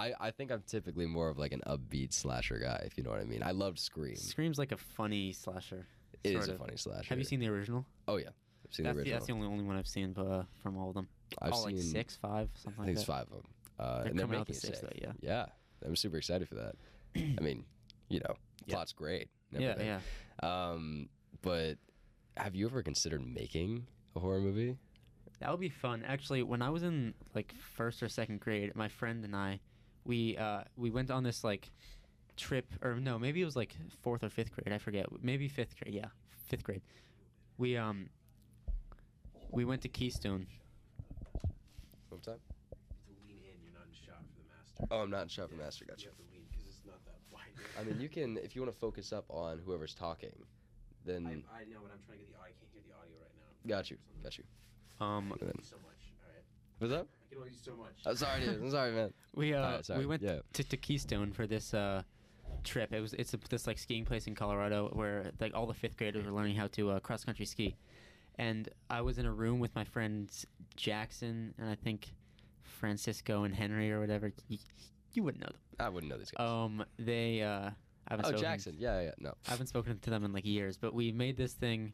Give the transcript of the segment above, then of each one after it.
I, I think I'm typically more of like an upbeat slasher guy, if you know what I mean. I loved Scream. Scream's like a funny slasher. It is a of. funny slasher. Have you seen the original? Oh yeah, I've seen That's the the, original. that's the only only one I've seen uh, from all of them. I've all like seen- six, five, something I think like it's five of them. Uh, They're and they're coming out the sixth. though, Yeah, I'm super excited for that. I mean, you know, Yeah. plot's great. Yeah, everything. Um, but have you ever considered making a horror movie? That would be fun. Actually, when I was in like first or second grade, my friend and I, we uh, we went on this like trip, or no, maybe it was like fourth or fifth grade. I forget. Maybe fifth grade. Yeah, fifth grade. We um we went to Keystone. What time? to lean in. You're not in shot for the master. Oh, I'm not in shot for Yeah, master. You Gotcha. have to lean because it's not that wide. I mean, you can if you want to focus up on whoever's talking, then I, I know, but I'm trying to get the. I can't hear the audio right now. got you, got you. Um, I can so much. All right. What's up? I can only do so much. I'm sorry, dude. I'm sorry, man. we uh Alright, sorry, we went yeah. to, to Keystone for this uh trip. It was it's a, this like skiing place in Colorado where like all the fifth graders were learning how to uh, cross country ski, and I was in a room with my friends Jackson and I think Francisco and Henry or whatever. You, you wouldn't know them. I wouldn't know these guys. Um, they uh, I haven't oh, spoken- Jackson. Yeah, yeah. No. I haven't spoken to them in like years, but we made this thing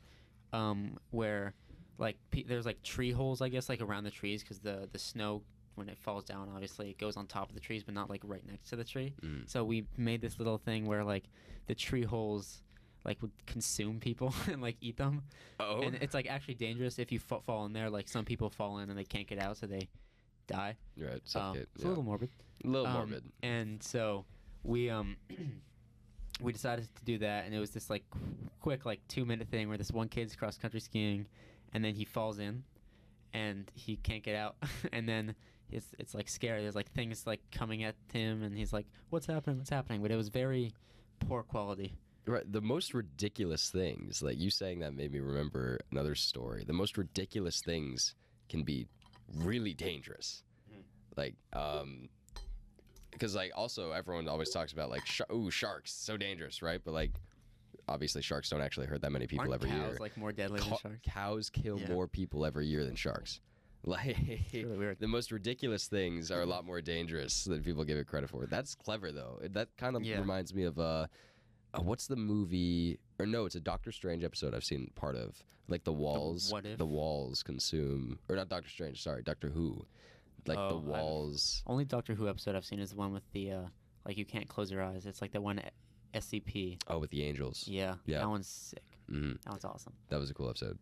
um, where like pe- there's like tree holes, I guess, like around the trees because the the snow when it falls down, obviously it goes on top of the trees, but not like right next to the tree. Mm. So we made this little thing where like the tree holes like would consume people and like eat them. Oh. and it's like actually dangerous if you fa- fall in there. Like some people fall in and they can't get out, so they die. Right. Um, it's yeah. a little morbid. A little Um, morbid. And so we um we decided to do that, and it was this like qu- quick like two minute thing where this one kid's cross country skiing, and then he falls in, and he can't get out, and then it's it's like scary. There's like things like coming at him, and he's like, "What's happening? What's happening?" But it was very poor quality. Right. The most ridiculous things, like you saying that made me remember another story. The most ridiculous things can be really dangerous. Like, um, because like also everyone always talks about like, sh- ooh, sharks, so dangerous, right? But like, obviously sharks don't actually hurt that many people Aren't every cows year. like more deadly than sharks? Cows kill Yeah. more people every year than sharks. Like really weird. the most ridiculous things are a lot more dangerous than people give it credit for. That's clever though. That kind of Yeah. reminds me of uh, uh, what's the movie? Or no, it's a Doctor Strange episode I've seen part of. Like the walls, What If? the walls consume, or not Doctor Strange. Sorry, Doctor Who. Like Oh, the I don't- walls. Only Doctor Who episode I've seen is the one with the uh like you can't close your eyes. It's like the one SCP. Oh, with the angels. Yeah, Yeah. that one's sick. Mhm. That one's awesome. That was a cool episode.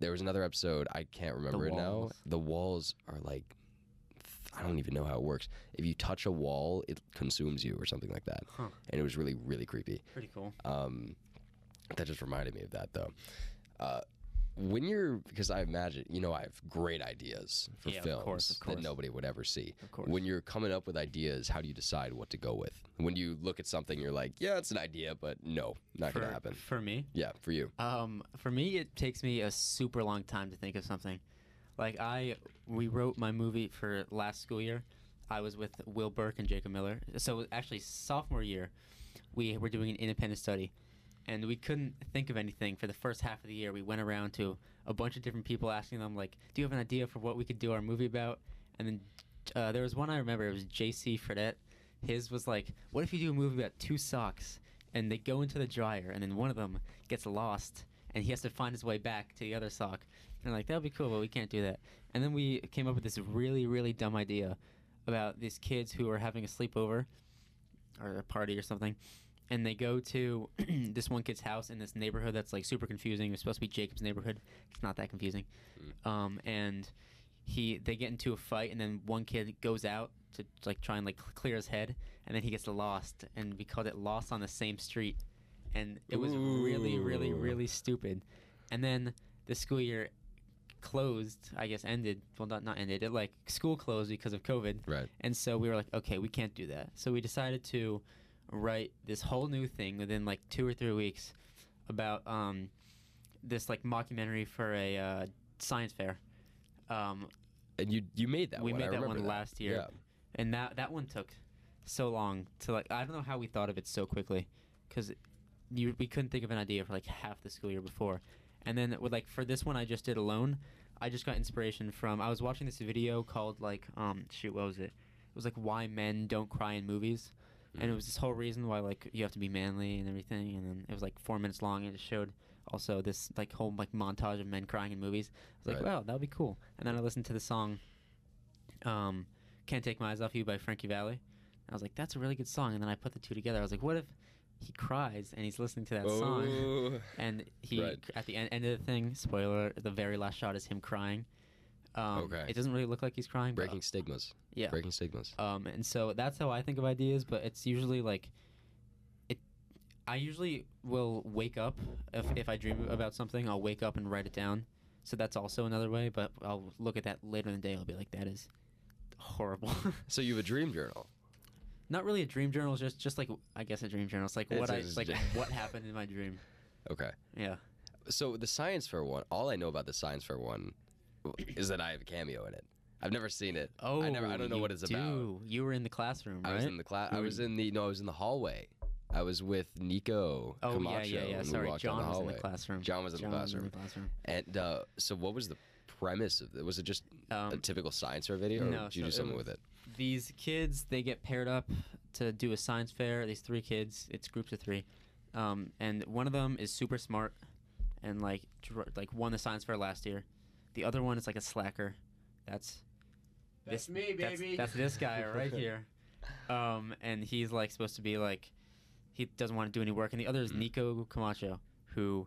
There was another episode I can't remember it now. The walls are like I don't even know how it works. If you touch a wall, it consumes you or something like that. Huh. And it was really really creepy. Pretty cool. Um, that just reminded me of that though. Uh, when you're because I imagine you know I have great ideas for Yeah, of films course, of that nobody would ever see. Of course. When you're coming up with ideas, how do you decide what to go with? When you look at something, you're like, yeah, it's an idea, but no, not for, gonna happen. For me, yeah, for you. um, for me, it takes me a super long time to think of something. Like I, we wrote my movie for last school year. I was with Will Burke and Jacob Miller. So actually, sophomore year, we were doing an independent study, and we couldn't think of anything for the first half of the year. We went around to a bunch of different people, asking them like, "Do you have an idea for what we could do our movie about?" And then uh, there was one I remember. It was J.C. Fredette. His was like, "What if you do a movie about two socks and they go into the dryer, and then one of them gets lost?" and he has to find his way back to the other sock. And like, that would be cool, but we can't do that. And then we came up with this really, really dumb idea about these kids who are having a sleepover or a party or something. And they go to this one kid's house in this neighborhood that's like super confusing. It's supposed to be Jacob's neighborhood. It's not that confusing. Mm. Um, and he they get into a fight, and then one kid goes out to like try and like clear his head, and then he gets lost, and we called it "Lost on the Same Street." And it was really, really, really stupid. And then the school year closed, I guess ended. Well, not not ended. It like school closed because of COVID. Right. And so we were like, okay, we can't do that. So we decided to write this whole new thing within like two or three weeks about um, this like mockumentary for a uh, science fair. Um, And you you made that one. we one. made that one last year, Yeah. and that that one took so long to like. I don't know how we thought of it so quickly, because you we couldn't think of an idea for like half the school year before, and then with like for this one I just did alone. I just got inspiration from I was watching this video called like um shoot what was it? it was like why men don't cry in movies, and it was this whole reason why like you have to be manly and everything, and then it was like four minutes long, and it showed also this like whole like montage of men crying in movies. I was like, Right. wow, that would be cool. And then I listened to the song, um, "Can't Take My Eyes Off You" by Frankie Valli. I was like, that's a really good song. And then I put the two together. I was like, what if he cries and he's listening to that song? Oh. And he Right. at the end, end of the thing, spoiler, the very last shot is him crying. Um, Okay. It doesn't really look like he's crying. but- Breaking stigmas. yeah. Breaking stigmas. Um, and so that's how I think of ideas, but it's usually like, it. I usually will wake up if if I dream about something, I'll wake up and write it down. So that's also another way. But I'll look at that later in the day. I'll be like, that is horrible. So you have a dream journal. Not really a dream journal. It's just just like I guess a dream journal. It's like It's what a- I it's like what happened in my dream. Okay. Yeah. So the science fair one, all I know about the science fair one is that I have a cameo in it. I've never seen it. Oh, I never I don't know what it's about. You were in the classroom, right? I was in the class. I was in the no, I was in the hallway. I was with Nico Oh Camacho. yeah, yeah, yeah. Sorry, John was in the classroom. John was in the classroom. Was in the classroom. And uh, so, what was the premise of it? Was it just a Um, typical science fair video, or no, did you so do something was- with it? these kids they get paired up to do a science fair these three kids it's groups of three um, and one of them is super smart and like dr- like won the science fair last year the other one is like a slacker that's That's this- me, that's, baby. that's this guy right here um, and he's like supposed to be like he doesn't want to do any work and the other is Mm. nico camacho who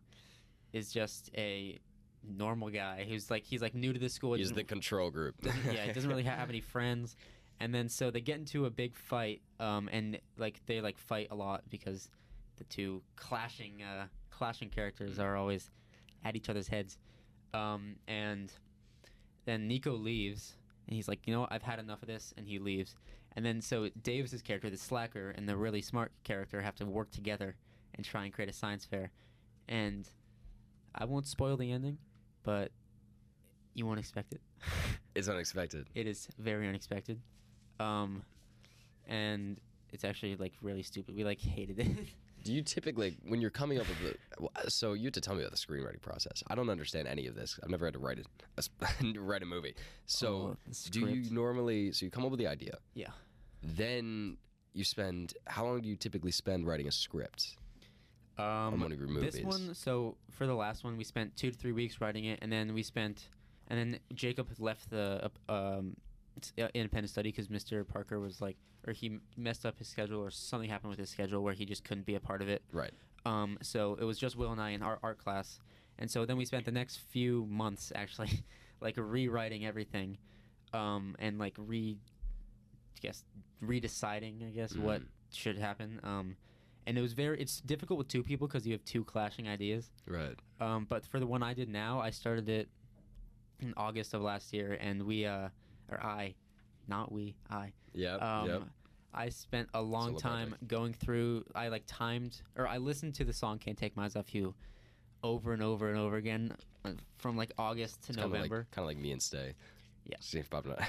is just a normal guy who's like he's like new to the school He's the control group. yeah, he doesn't really have any friends. And then so they get into a big fight, um, and like they like fight a lot because the two clashing uh, clashing characters are always at each other's heads. Um, and then Nico leaves, and he's like, you know, what? I've had enough of this, and he leaves. And then so Davis's character, the slacker, and the really smart character have to work together and try and create a science fair. And I won't spoil the ending, but you won't expect it. It's unexpected. It is very unexpected. Um, and it's actually like really stupid. We like hated it. Do you typically, when you're coming up with the, so you have to tell me about the screenwriting process. I don't understand any of this. I've never had to write a, write a movie. So Oh, do you normally, so you come up with the idea, Yeah. then you spend, how long do you typically spend writing a script on Um, one of your movies? this one, so for the last one, we spent two to three weeks writing it, and then we spent, and then Jacob left the uh, um, independent study because Mr. Parker was like, or he messed up his schedule, or something happened with his schedule where he just couldn't be a part of it. Right. Um, so it was just Will and I in our art class, and so then we spent the next few months actually, like rewriting everything, um, and like re, I guess redeciding, I guess what Mhm. should happen. Um, and it was very, it's difficult with two people because you have two clashing ideas. Right. Um, but for the one I did now, I started it in August of last year, and we, uh, or I, not we, I, Yeah. um, yep. I spent a long time going through. I like timed, or I listened to the song "Can't Take My Eyes Off You" over and over and over again uh, from like August to It's November. Kind of like me and Stay. Yeah. Steve popping out.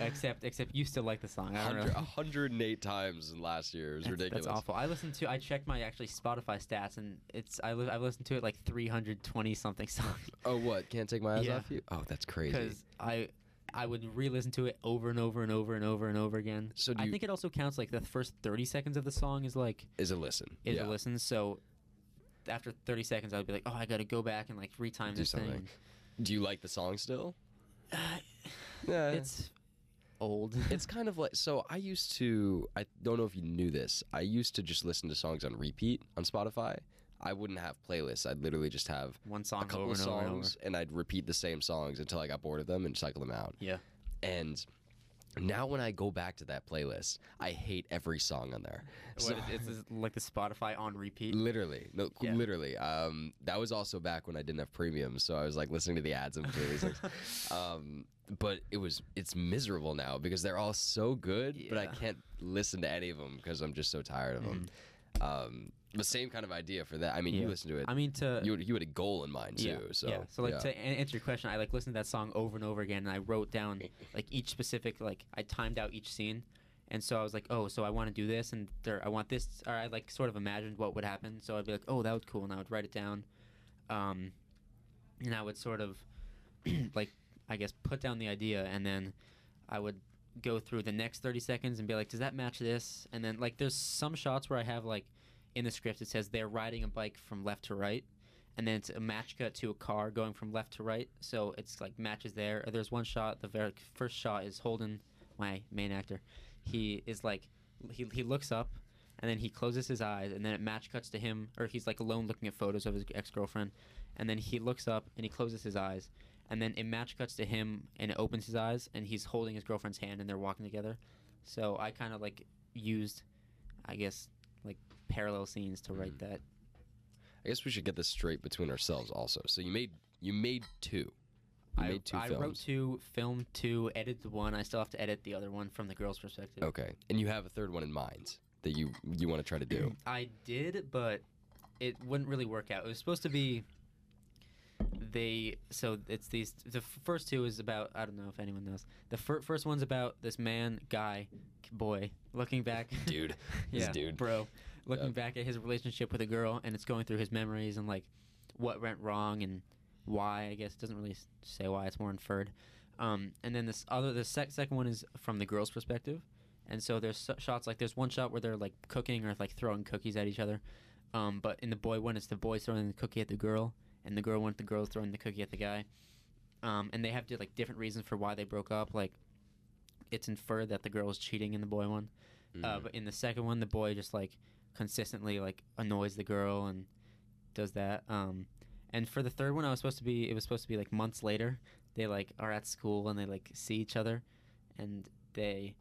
except, except you still like the song. I don't know. 100 108 times in last year. It was That's, ridiculous. that's awful. I listened to. I checked my actually Spotify stats, and it's I li- I've listened to it like 320 something songs Oh, what? Can't take my eyes Yeah. off you? Oh, that's crazy. because I. I would re-listen to it over and over and over and over and over again. So I you- think it also counts like the first 30 seconds of the song is like Is a listen. is yeah. a listen. So after 30 seconds, I'd be like, oh, I got to go back and like retime Do this something. thing. Do you like the song still? Uh, Yeah. it's old. it's kind of like so i used to i don't know if you knew this i used to just listen to songs on repeat on spotify i wouldn't have playlists i'd literally just have one song, a couple over of and over and over. songs and, i'd repeat the same songs until i got bored of them and cycle them out Yeah. and now when i go back to that playlist i hate every song on there What, it's just like the Spotify on repeat. Literally, no, Yeah. literally. Um, that was also back when I didn't have premium, so I was like listening to the ads between things. Um, but it was it's miserable now because they're all so good, but I can't listen to any of them because I'm just so tired of them. Um, the same kind of idea for that. I mean, you Yeah. listen to it. I mean, to you had, you had a goal in mind too. yeah, So yeah. So like yeah. to answer your question, I like listened to that song over and over again, and I wrote down like each specific like I timed out each scene, and so I was like, oh, so I want to do this, and there I want this, or I like sort of imagined what would happen. So I'd be like, oh, that was cool, and I would write it down, um, and I would sort of like I guess put down the idea, and then I would go through the next 30 seconds and be like, does that match this? And then like there's some shots where I have like in the script it says they're riding a bike from left to right. And then it's a match cut to a car going from left to right, so it's like matches there. There's one shot. The very first shot is Holden, my main actor. He is like, he, he looks up, and then he closes his eyes, and then it match cuts to him, or he's like alone looking at photos of his ex girlfriend, and then he looks up and he closes his eyes, and then it match cuts to him, and it opens his eyes, and he's holding his girlfriend's hand, and they're walking together. So I kind of like used, I guess, parallel scenes to write mm-hmm. that. I guess we should get this straight between ourselves also. So you made you made two. You I, made two I films. wrote two, filmed two, edited one. I still have to edit the other one from the girl's perspective. Okay, and you have a third one in mind that you you want to try to do. I did, but it wouldn't really work out. It was supposed to be. They so it's these. The first two is about I don't know if anyone knows. The fir- first one's about this man, guy, boy, looking back. Dude, this yeah, dude. bro, looking Yep. back at his relationship with a girl, and it's going through his memories and like what went wrong and why. I guess it doesn't really say why. It's more inferred. Um, and then this other, the sec- second one is from the girl's perspective, and so there's shots like there's one shot where they're like cooking or like throwing cookies at each other. Um, but in the boy one, it's the boy throwing the cookie at the girl, and the girl one, the girl throwing the cookie at the guy. Um, and they have di- like different reasons for why they broke up. Like, it's inferred that the girl was cheating in the boy one. Uh, Mhm. but in the second one, the boy just like consistently like annoys the girl and does that. Um, and for the third one, I was supposed to be. It was supposed to be like months later. They like are at school and they like see each other, and they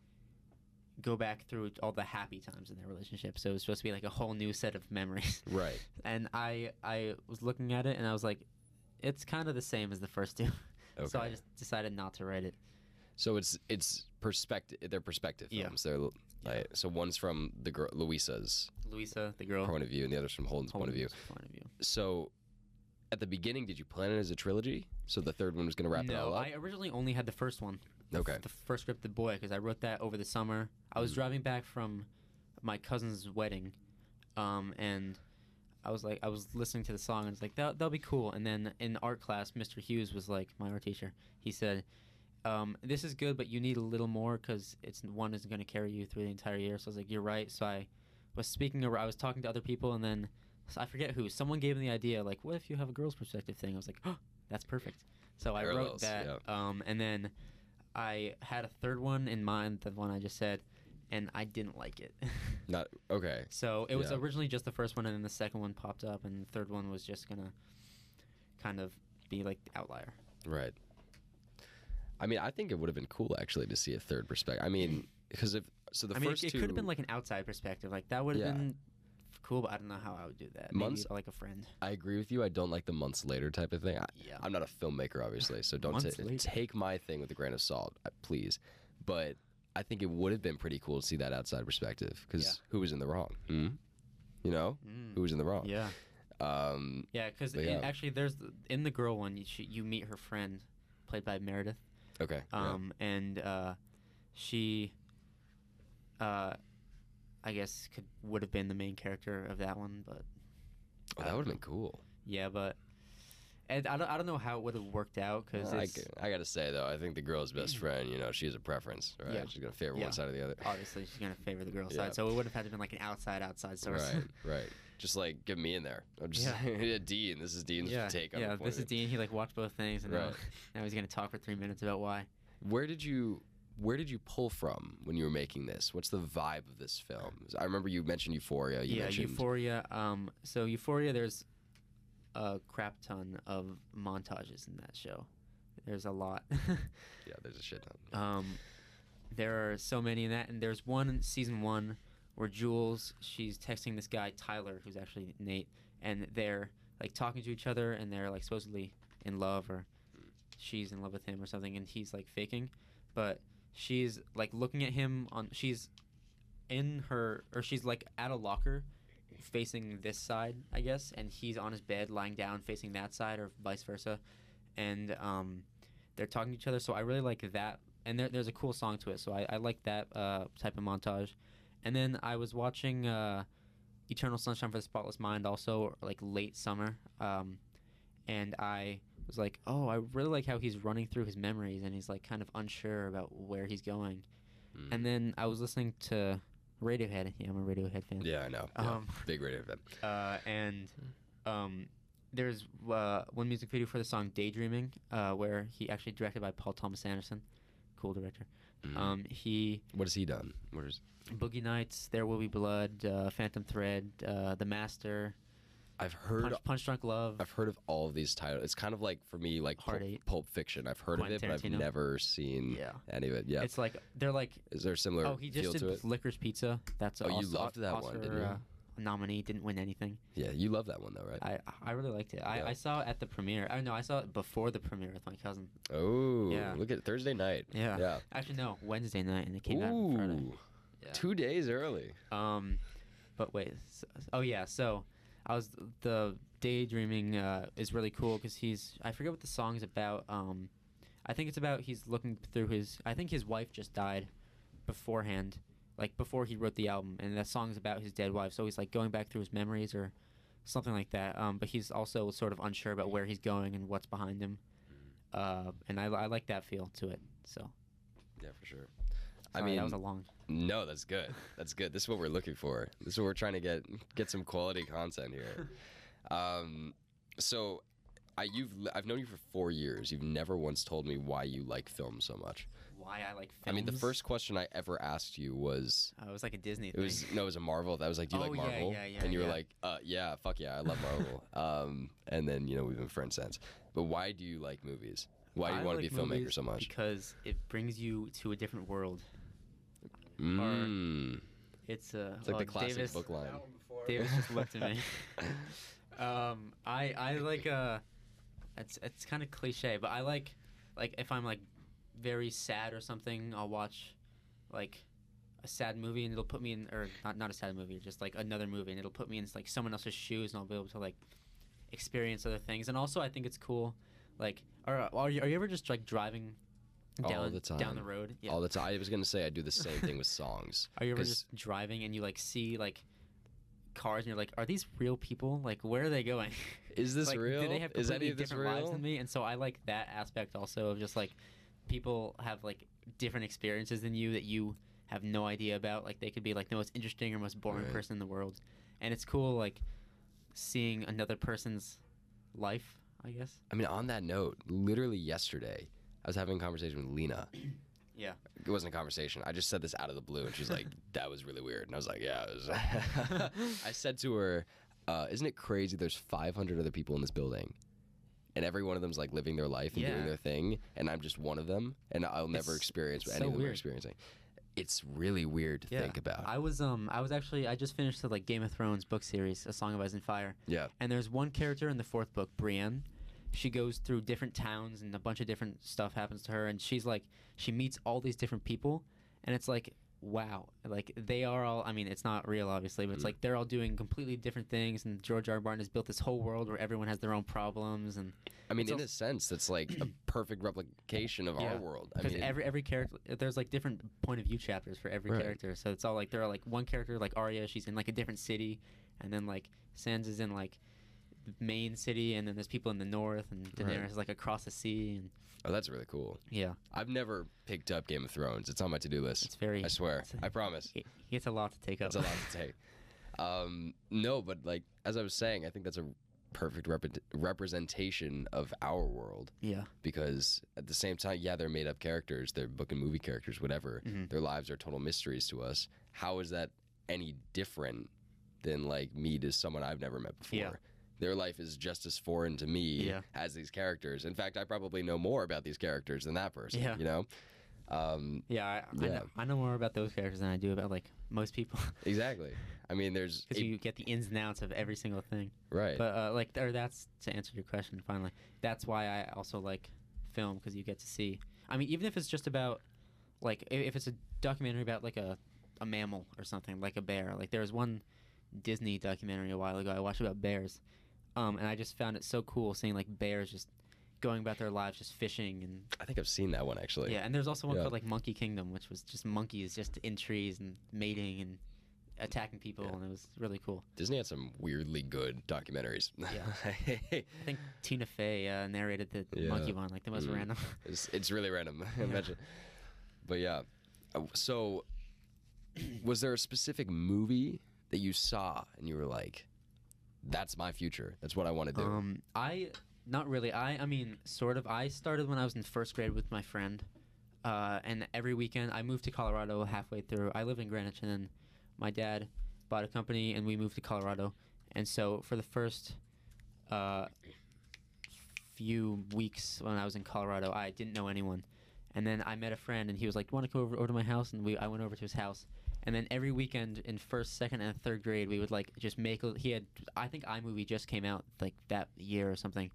go back through all the happy times in their relationship. So it was supposed to be like a whole new set of memories. right. And I I was looking at it and I was like, it's kind of the same as the first two. Okay. So I just decided not to write it. So it's it's perspective. They're perspective Yeah. films. They're like, so one's from the girl Louisa's Louisa, the girl. point of view, and the other's from Holden's point of view. Point of view. So, at the beginning, did you plan it as a trilogy? So the third one was going to wrap it all no, up. I originally only had the first one. Okay. The first script, The Boy, because I wrote that over the summer. I was Mm. driving back from my cousin's wedding, um, and I was like, I was listening to the song, and it's like that that'll be cool. And then in art class, Mr. Hughes was like, my art teacher. He said, um, "This is good, but you need a little more because it's one isn't going to carry you through the entire year." So I was like, "You're right." So I was speaking, I was talking to other people, and then I forget who. Someone gave me the idea, like, "What if you have a girl's perspective thing?" I was like, "Oh, that's perfect." So I wrote Parallels, that, um, and then I had a third one in mind, the one I just said, and I didn't like it. Not okay. so it was Yeah. originally just the first one, and then the second one popped up, and the third one was just gonna kind of be like the outlier. Right. I mean, I think it would have been cool actually to see a third perspective. I mean, because if so, the I mean, first it, it two could have been like an outside perspective, like that would have Yeah. been cool, but I don't know how I would do that. Maybe Months- like a friend. I agree with you. I don't like the months later type of thing. I, Yeah. I'm not a filmmaker, obviously, so don't Months ta- later. take my thing with a grain of salt, uh, please. But I think it would have been pretty cool to see that outside perspective because Yeah. who was in the wrong? Hmm? You know, Mm. who was in the wrong? Yeah, Um, yeah, because But yeah. actually, there's the, in the girl one, you, she, you meet her friend, played by Meredith. Okay. yeah. um, and uh, she, uh, I guess could would have been the main character of that one, but Oh, that would have been cool. yeah, but and I don't, I don't know how it would have worked out because I, I gotta say though, I think the girl's best friend. You know, she has a preference, right? Yeah. She's gonna favor Yeah. one side or the other. obviously she's gonna favor the girl Yeah. side, so it would have had to been like an outside outside source. Right, right. Just like get me in there. I'm just Yeah. yeah. Dean. This is Dean's yeah, take on yeah. This is. Dean. He like watched both things, and now, Right. now he's gonna talk for three minutes about why. Where did you where did you pull from when you were making this? What's the vibe of this film? I remember you mentioned Euphoria. You yeah, mentioned Euphoria. Um, so Euphoria, there's a crap ton of montages in that show. There's a lot. yeah. There's a shit ton. um, there are so many in that, and there's one in season one where Jules she's texting this guy Tyler, who's actually Nate, and they're like talking to each other, and they're like supposedly in love, or she's in love with him or something, and he's like faking, but she's like looking at him on she's in her or she's like at a locker facing this side i guess and he's on his bed lying down facing that side or vice versa. And um they're talking to each other so i really like that. And there, there's a cool song to it so i, I like that uh, type of montage and then i was watching uh, eternal sunshine for the spotless mind also like late summer um, and i was like oh i really like how he's running through his memories and he's like kind of unsure about where he's going Mm. And then I was listening to Radiohead. Yeah, I'm a Radiohead fan. Yeah, I know. Yeah. Um, Big Radiohead fan. uh, and um, there's uh, one music video for the song "Daydreaming," uh, where he actually directed by Paul Thomas Anderson, cool director. Mhm. Um, he what has he done? What is? Boogie Nights, There Will Be Blood, uh, Phantom Thread, uh, The Master, I've heard. Punch, Punch Drunk Love. I've heard of all of these titles. It's kind of like for me, like Pulp, Pulp Fiction. I've heard Quentin of it, but I've never seen Yeah. any of it. Yeah. It's like they're like is there a similar oh he just did it? Licorice Pizza. That's Oh, you loved that one, didn't you? Uh, nominee didn't win anything. Yeah, you love that one though, right? I I really liked it. I, Yeah. I saw it at the premiere. I know I saw it before the premiere with my cousin. oh, Yeah. look at Thursday night. Yeah. Yeah. Actually no, Wednesday night and it came out on Friday. Ooh, Yeah. two days early. Um, but wait. So, oh yeah. So I was the daydreaming uh, is really cool because he's I forget what the song's about. Um, I think it's about he's looking through his. I think his wife just died beforehand, like before he wrote the album, and that song's about his dead wife. So he's like going back through his memories or something like that. Um, but he's also sort of unsure about where he's going and what's behind him. Uh, and I, I like that feel to it. So Yeah, for sure. I mean, that was a long. no, that's good. That's good. This is what we're looking for. This is what we're trying to get get some quality content here. Um, so, I you've I've known you for four years. You've never once told me why you like film so much. Why I like films. I mean, the first question I ever asked you was Uh, it was like a Disney It thing. was no, it was a Marvel. That was like, do you Oh, like yeah, Marvel? yeah, yeah, yeah, and you were like, uh, yeah, fuck yeah, I love Marvel. um, and then you know we've been friends since. But why do you like movies? Why do you I want to be a filmmaker so much? Because it brings you to a different world. Mm. It's uh, It's like the classic Davis, book line. That one before. Davis just looked at me. Um, I I like uh, it's it's kind of cliche, but I like like if I'm like very sad or something, I'll watch like a sad movie and it'll put me in or not not a sad movie, just like another movie and it'll put me in like someone else's shoes and I'll be able to like experience other things. And also I think it's cool, like are are you, are you ever just like driving All down the time. down the road? Yeah. All the time. I was gonna say I do the same thing with songs. Are you ever just driving and you like see like cars and you're like, are these real people? Like, where are they going? Is this like, real? Do they have Is completely any of this different lives real? than me? And so I like that aspect also of just like people have like different experiences than you that you have no idea about. Like they could be like the most interesting or most boring Right. person in the world, and it's cool like seeing another person's life. I guess. I mean, on that note, literally yesterday, I was having a conversation with Lena. Yeah. It wasn't a conversation. I just said this out of the blue, and she's like, "That was really weird." And I was like, "Yeah." It was. I said to her, uh, "Isn't it crazy? There's 500 other people in this building, and every one of them's like living their life and Yeah. doing their thing, and I'm just one of them, and I'll never It's- experience what any so of them are experiencing." It's really weird to think about. I was um I was actually I just finished the like Game of Thrones book series, A Song of Ice and Fire. yeah. And there's one character in the fourth book, Brienne. She goes through different towns and a bunch of different stuff happens to her and she's like she meets all these different people and it's like wow. Like they are all I mean, it's not real obviously, but it's Mm. like they're all doing completely different things and George R. R. Martin has built this whole world where everyone has their own problems and I mean, in a sense, that's like a perfect replication of Yeah. our world. I because mean, every every character there's like different point of view chapters for every Right. character so it's all like there are like one character like Arya she's in like a different city and then like Sansa's in like main city and then there's people in the north and Daenerys Right. is like across the sea and oh, that's really cool. yeah I've never picked up Game of Thrones. It's on my to-do list. it's very I swear. it's- I promise. it, it's a lot to take up That's a lot to take. Um, no, but like as I was saying, I think that's a perfect rep- representation of our world yeah because at the same time, yeah, they're made up characters, they're book and movie characters, whatever. Mhm. Their lives are total mysteries to us. How is that any different than like me to someone I've never met before? Yeah. Their life is just as foreign to me Yeah. as these characters. In fact, I probably know more about these characters than that person. Yeah. You know, um, yeah I, I, Yeah. know, I know more about those characters than I do about like most people exactly. I mean, there's because you get the ins and outs of every single thing right. But uh, like, or that's to answer your question. Finally, that's why I also like film because you get to see. I mean, even if it's just about, like, if it's a documentary about like a, a mammal or something, like a bear. Like there was one Disney documentary a while ago I watched about bears, um, and I just found it so cool seeing like bears just going about their lives, just fishing and I think I've seen that one actually. yeah. And there's also one Yeah. called like Monkey Kingdom, which was just monkeys just in trees and mating and attacking people, Yeah. and it was really cool. Disney had some weirdly good documentaries. Yeah. I think Tina Fey uh, narrated the Yeah. monkey one, like the most Mhm. random. it's, it's really random. Imagine. But yeah, Uh, So, was there a specific movie that you saw and you were like, "That's my future. That's what I want to do." Um, I not really. I I mean, sort of. I started when I was in first grade with my friend, uh, and every weekend I moved to Colorado halfway through. I lived in Greenwich, and then my dad bought a company, and we moved to Colorado. And so for the first uh, few weeks when I was in Colorado, I didn't know anyone. And then I met a friend, and he was like, Do you "Want to come over, over to my house?" And we I went over to his house. And then every weekend in first, second, and third grade, we would like just make. He had, I think, iMovie just came out like that year or something,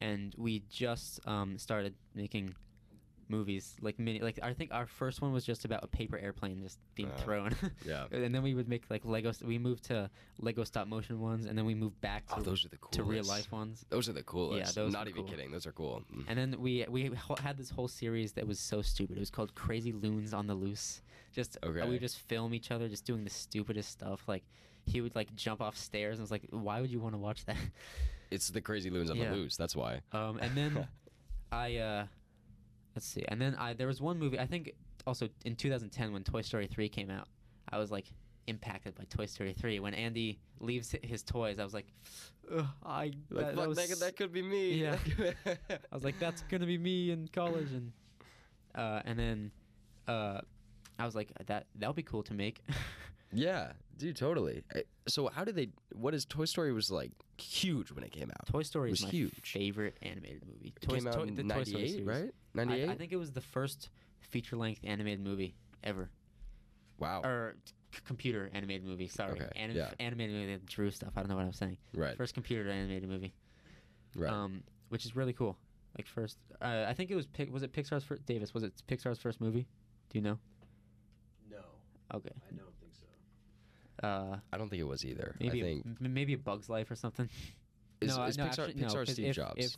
and we just um, started making movies like mini. Like I think our first one was just about a paper airplane just being Uh, thrown. yeah. and then we would make like Lego. We moved to Lego stop motion ones, and then we moved back to Oh, those are the coolest. to real life ones. Those are the coolest. Yeah, those Not even cool. kidding. Those are cool. Mm. And then we we had this whole series that was so stupid. It was called Crazy Loons on the Loose. Just uh, we would just film each other just doing the stupidest stuff. Like he would like jump off stairs, and I was like, why would you want to watch that? It's the crazy loons on Yeah. the loose. That's why. Um, and then I uh, let's see. And then I there was one movie I think also in 2010 when Toy Story 3 came out. I was like impacted by Toy Story 3 when Andy leaves his toys. I was like, I Like, that, that was that, could, that could be me. Yeah. I was like, that's gonna be me in college, and uh, and then uh, I was like, that that would be cool to make. yeah, dude, totally. So, how did they? What is Toy Story was like huge when it came out? Toy Story It is was my huge. favorite animated movie. It came out Toy- in the Toy Story '98, series. right? I, '98. I think it was the first feature-length animated movie ever, wow. or c- computer animated movie. Sorry, Okay, Anim- yeah. animated movie that drew stuff. I don't know what I'm saying. right. First computer animated movie. right. Um, which is really cool. Like first, uh, I think it was was it Pixar's first Davis? Was it Pixar's first movie? Do you know? No, Okay. I don't think so. Uh, I don't think it was either. maybe I think m- maybe a Bug's Life or something. is, no, is no, Pixar, actually, no, Steve if, Jobs. If,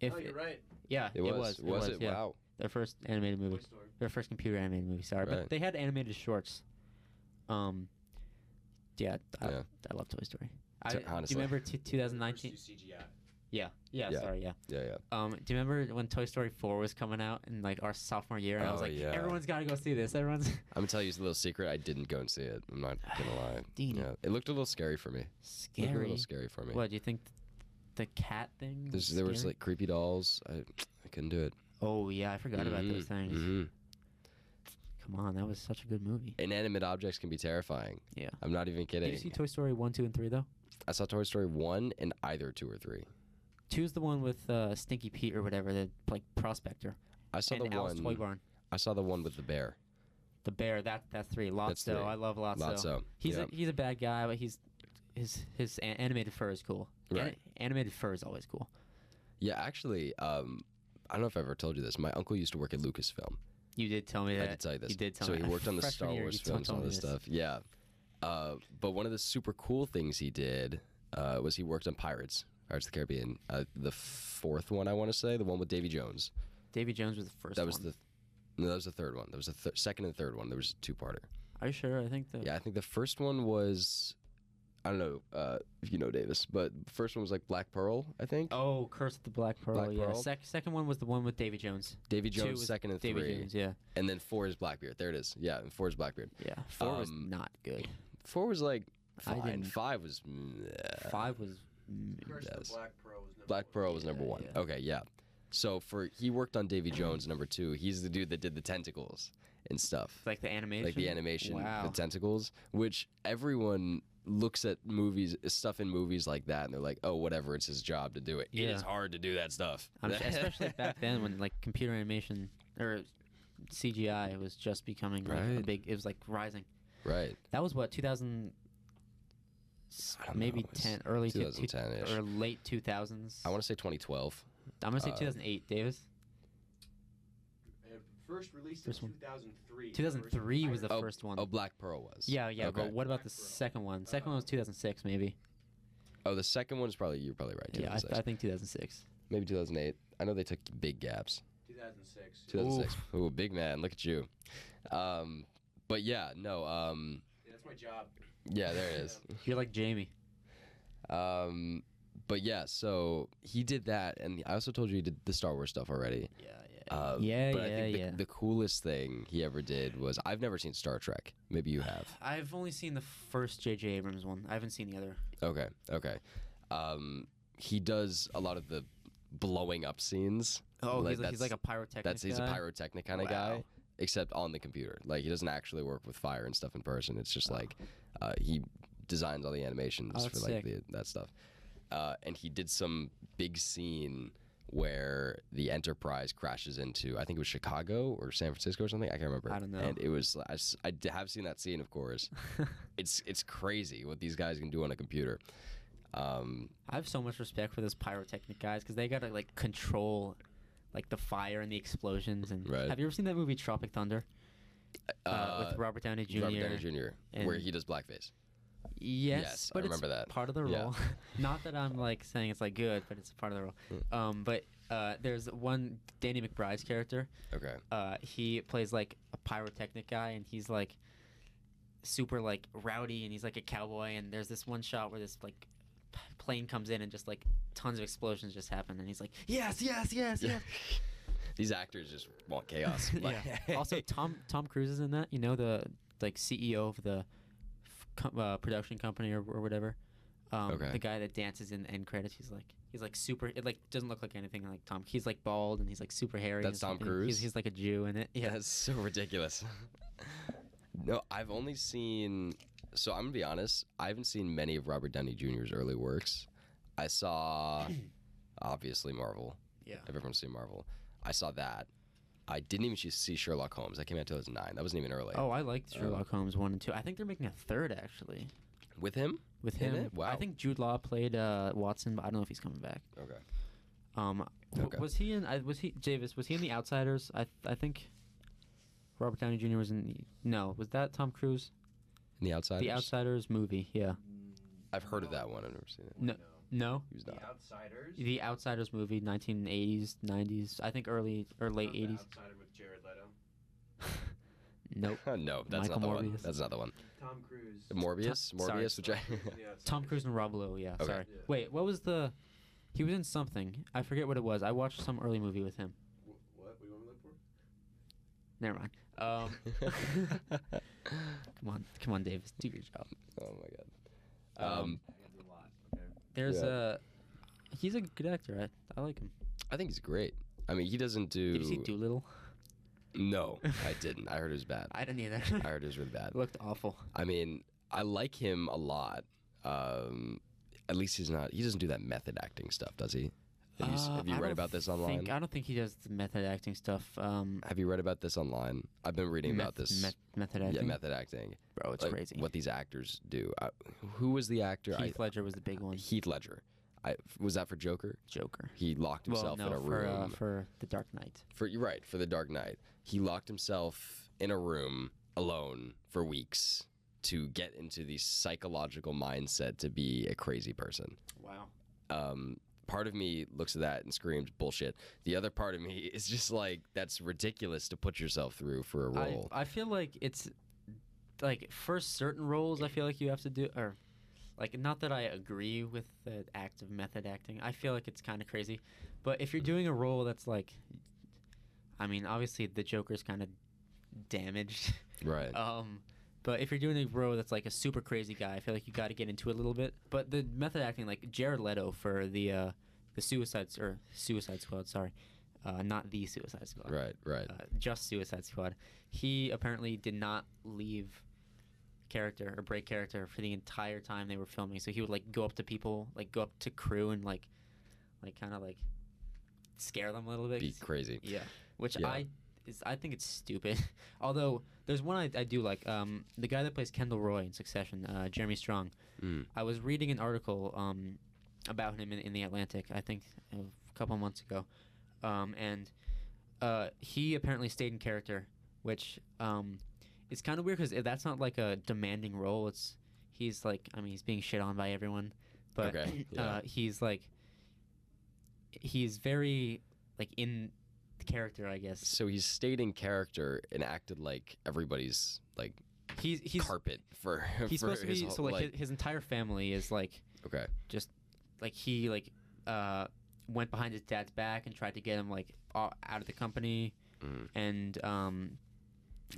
if oh, you're right. yeah, it was. It was was, it? yeah. Wow. Their first animated movie. Toy Story. Their first computer animated movie. Sorry, Right. but they had animated shorts. Um, yeah, I, Yeah. I love Toy Story. I, T- do you remember t- First 2019? Yeah, yeah, Yeah. sorry, yeah. Yeah, yeah. Um, do you remember when Toy Story 4 was coming out in like our sophomore year? And I was Oh, like, yeah. everyone's got to go see this. Everyone's I'm gonna tell you a little secret. I didn't go and see it. I'm not gonna lie. Yeah, it looked a little scary for me. It looked a little scary for me. What do you think? The cat thing. There's, there was like creepy dolls. I, I couldn't do it. Oh yeah, I forgot about those Mhm, things. mhm. Come on, that was such a good movie. Inanimate objects can be terrifying. Yeah. I'm not even kidding. Did you see Toy Story one, two, and three though? I saw Toy Story one and either two or three. Two's the one with uh, Stinky Pete or whatever, the like prospector, I saw and the Alice Toy one. Barn. I saw the one with the bear. The bear. That that's three. That's Lotso. three. I love Lotso. Lotso. He's Yep. a, he's a bad guy, but he's his his animated fur is cool. Right. animated fur is always cool. Yeah, actually, um, I don't know if I ever told you this. My uncle used to work at Lucasfilm. You did tell me that. I did tell you this. You did tell so me. he worked on the Freshman Star year, Wars films and all me this stuff. Yeah. Uh, but one of the super cool things he did uh, was he worked on Pirates, Pirates of the Caribbean. Uh, the fourth one, I want to say, the one with Davy Jones. Davy Jones was the first. that was one. the. No, that was the third one. That was the th- second and third one. There was a two-parter. Are you sure? I think the. Yeah, I think the first one was, I don't know uh, if you know Davis, but the first one was like Black Pearl, I think. Oh, Curse of the Black Pearl. Black yeah. Pearl? Sec- second one was the one with Davy Jones. Davy Jones was second and Davy three, Jones. Yeah. and then four is Blackbeard. There it is. Yeah, and four is Blackbeard. Yeah. Four was Um, not good. Four was like I fine. didn't- Five was. Five was. Mm, Curse Yes. the Black Pearl was number Black one. Pearl was number Yeah, one. yeah. Okay, yeah. So for he worked on Davy Jones number two. He's the dude that did the tentacles and stuff, Like the animation. like the animation, Wow. the tentacles, which everyone looks at movies stuff in movies like that and they're like, oh, whatever, it's his job to do it. It Yeah. is hard to do that stuff. Sure- especially back then when like computer animation or CGI was just becoming like a big. It was like rising. right. That was what 2000. I don't Maybe know, 10 early two- two- 2010-ish. or late 2000s. I want to say 2012. I'm gonna say uh, 2008, Davis. Uh, first released First in one. 2003. 2003 was the Pirates- Oh, first one. Oh, Black Pearl was. yeah, yeah. Okay. But what about Black the Pearl. second one? Second one was 2006, maybe. Oh, the second one is probably you're probably right. Yeah, I, 2006. I think 2006. Maybe 2008. I know they took big gaps. 2006. 2006. Ooh, big man. Look at you. Um, but yeah, no. Um, Yeah, that's my job. Yeah, there it is. You're like Jamie. Um, but yeah, so he did that, and I also told you he did the Star Wars stuff already. Yeah, yeah. Uh, Yeah, but I yeah, think the, yeah. the coolest thing he ever did was I've never seen Star Trek. Maybe you have. I've only seen the first J.J. Abrams one. I haven't seen the other. Okay, okay. Um, he does a lot of the blowing up scenes. Oh, Like, he's, like, he's that's- like a pyrotechnic That's he's guy. a pyrotechnic kind of Wow. guy, except on the computer. Like he doesn't actually work with fire and stuff in person. It's just Oh. like uh, he designs all the animations Oh, for like the, that stuff. Uh, and he did some big scene where the Enterprise crashes into I think it was Chicago or San Francisco or something. I can't remember. I don't know. And it was I have seen that scene, of course. it's it's crazy what these guys can do on a computer. Um, I have so much respect for those pyrotechnic guys because they gotta like control like the fire and the explosions. And Right. have you ever seen that movie Tropic Thunder uh, uh, with Robert Downey Jr.? Robert Downey Jr. where he does blackface. Yes, Yes, I but remember it's that. part of the Yeah. role. Not that I'm like saying it's like good, but it's a part of the role. Hmm. Um, but uh, there's one Danny McBride's character. Okay. Uh, he plays like a pyrotechnic guy, and he's like super like rowdy, and he's like a cowboy. And there's this one shot where this like plane comes in, and just like tons of explosions just happen, and he's like, yes, yes, yes, yes. These actors just want chaos. yeah. Also, Tom Tom Cruise is in that. You know the like CEO of the uh, production company or, or whatever. Um, Okay. The guy that dances in the end credits. He's like he's like super. It like doesn't look like anything like Tom. He's like bald and he's like super hairy. That's Tom stuff, and He's, Cruise? he's like a Jew in it. Yeah, Yeah. that's so ridiculous. no, I've only seen. So I'm gonna be honest. I haven't seen many of Robert Downey Jr.'s early works. I saw, obviously Marvel. Yeah. Everyone's seen Marvel. I saw that. I didn't even see Sherlock Holmes. That came out in 2009. That wasn't even early. Oh, I liked Oh. Sherlock Holmes one and two. I think they're making a third actually With him? with him. Wow. I think Jude Law played uh, Watson, but I don't know if he's coming back. Okay. Um, Okay. was he in? Was he Davis? Was he in The Outsiders? I I think Robert Downey Jr. was in. The, no, was that Tom Cruise? In the Outsiders. The Outsiders movie. Yeah. I've heard of that one. I've never seen it. No. No. He was The not. Outsiders. The Outsiders movie, 1980s, 90s. I think early or late 80s. Outsider with Jared Leto. Nope. no, that's Michael not the one. That's not the one. Tom Cruise. Morbius. Tom- sorry. Morbius. Which I. Tom Cruise Tom Cruise and Rob Lowe. Yeah. Okay. Sorry. Yeah. Wait. What was the? He was in something. I forget what it was. I watched some early movie with him. What? What do you want me to look for? Never mind. Um, come on, come on, Davis, do your job. oh my god. Um, I got a lot. Okay. There's Yeah. a. He's a good actor. I, I like him. I think he's great. I mean, he doesn't do. Did you see Dolittle? No, I didn't. I heard it was bad. I didn't either. I heard it was really bad. it looked awful. I mean, I like him a lot. Um, at least he's not. He doesn't do that method acting stuff, does he? Have you, Uh, have you read about this online? Think, I don't think he does the method acting stuff. Um, have you read about this online? I've been reading about this. meth- method acting. yeah, method acting. Bro, it's like, crazy. What these actors do. I, who was the actor? Heath Ledger was the big one. Heath Ledger. I, was that for Joker? Joker. He locked Well, himself no, in a for uh, room. for the Dark Knight. For you're right for the Dark Knight, he locked himself in a room alone for weeks to get into the psychological mindset to be a crazy person. Wow. Um, part of me looks at that and screams bullshit. The other part of me is just like that's ridiculous to put yourself through for a role. I feel like it's like for certain roles, I feel like you have to do or like not that I agree with the act of method acting. I feel like it's kind of crazy, but if you're doing a role that's like, I mean, obviously the Joker's kind of damaged. right. Um, but if you're doing a role that's like a super crazy guy, I feel like you got to get into it a little bit. But the method acting, like Jared Leto for the uh, the Suicide or Suicide Squad, sorry, uh, not the Suicide Squad, right. Right. uh, just Suicide Squad. He apparently did not leave character or break character for the entire time they were filming. So he would like go up to people, like go up to crew and like, like kind of like scare them a little bit. Be crazy. yeah, which Yeah. I is I think it's stupid. Although there's one I, I do like. Um, the guy that plays Kendall Roy in Succession, uh, Jeremy Strong. Mm. I was reading an article um, about him in, in the Atlantic. I think a couple months ago, um, and uh, he apparently stayed in character, which um, is kind of weird because that's not like a demanding role. It's he's like I mean he's being shit on by everyone, but Okay, yeah. uh, he's like he's very like in character, I guess. So he stayed in character and acted like everybody's like He's he's carpet for. he's for supposed to his be whole- so like, his, his entire family is like okay. Just like he like uh went behind his dad's back and tried to get him like out of the company, Mhm. and um,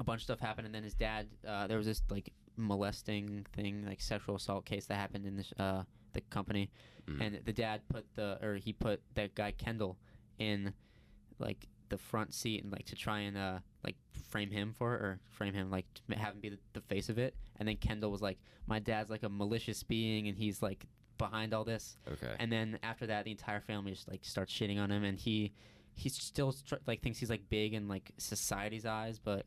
a bunch of stuff happened. And then his dad, uh, there was this like molesting thing, like sexual assault case that happened in this uh, the company, Mhm. and the dad put the or he put that guy Kendall in like the front seat and like to try and uh like frame him for it or frame him like to have him be the, the face of it. And then kendall was like my dad's like a malicious being and he's like behind all this. Okay. and then after that the entire family just like starts shitting on him and he he still like thinks he's like big in like society's eyes but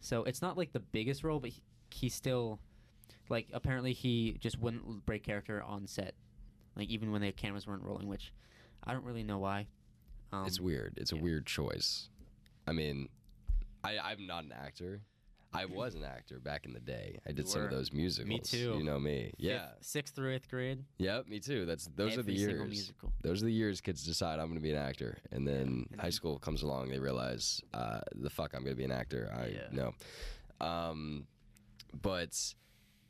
so it's not like the biggest role but he, he still like apparently he just wouldn't break character on set like even when the cameras weren't rolling which i don't really know why um, it's weird. It's a yeah. weird choice. I mean, I, I'm not an actor. I was an actor back in the day. I did some of those musicals. Me too. You know me. fifth- Yeah. sixth through eighth grade Yep. Me too. That's those every are the years. musical Those are the years kids decide I'm going to be an actor, and then and high school comes along. They realize uh, the fuck I'm going to be an actor. I Yeah. know. Um, but